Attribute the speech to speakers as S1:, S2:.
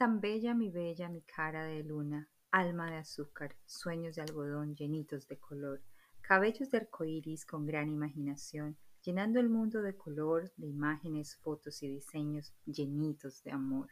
S1: Tan bella mi bella mi cara de luna, alma de azúcar, sueños de algodón llenitos de color, cabellos de arcoíris con gran imaginación, llenando el mundo de color, de imágenes, fotos y diseños llenitos de amor.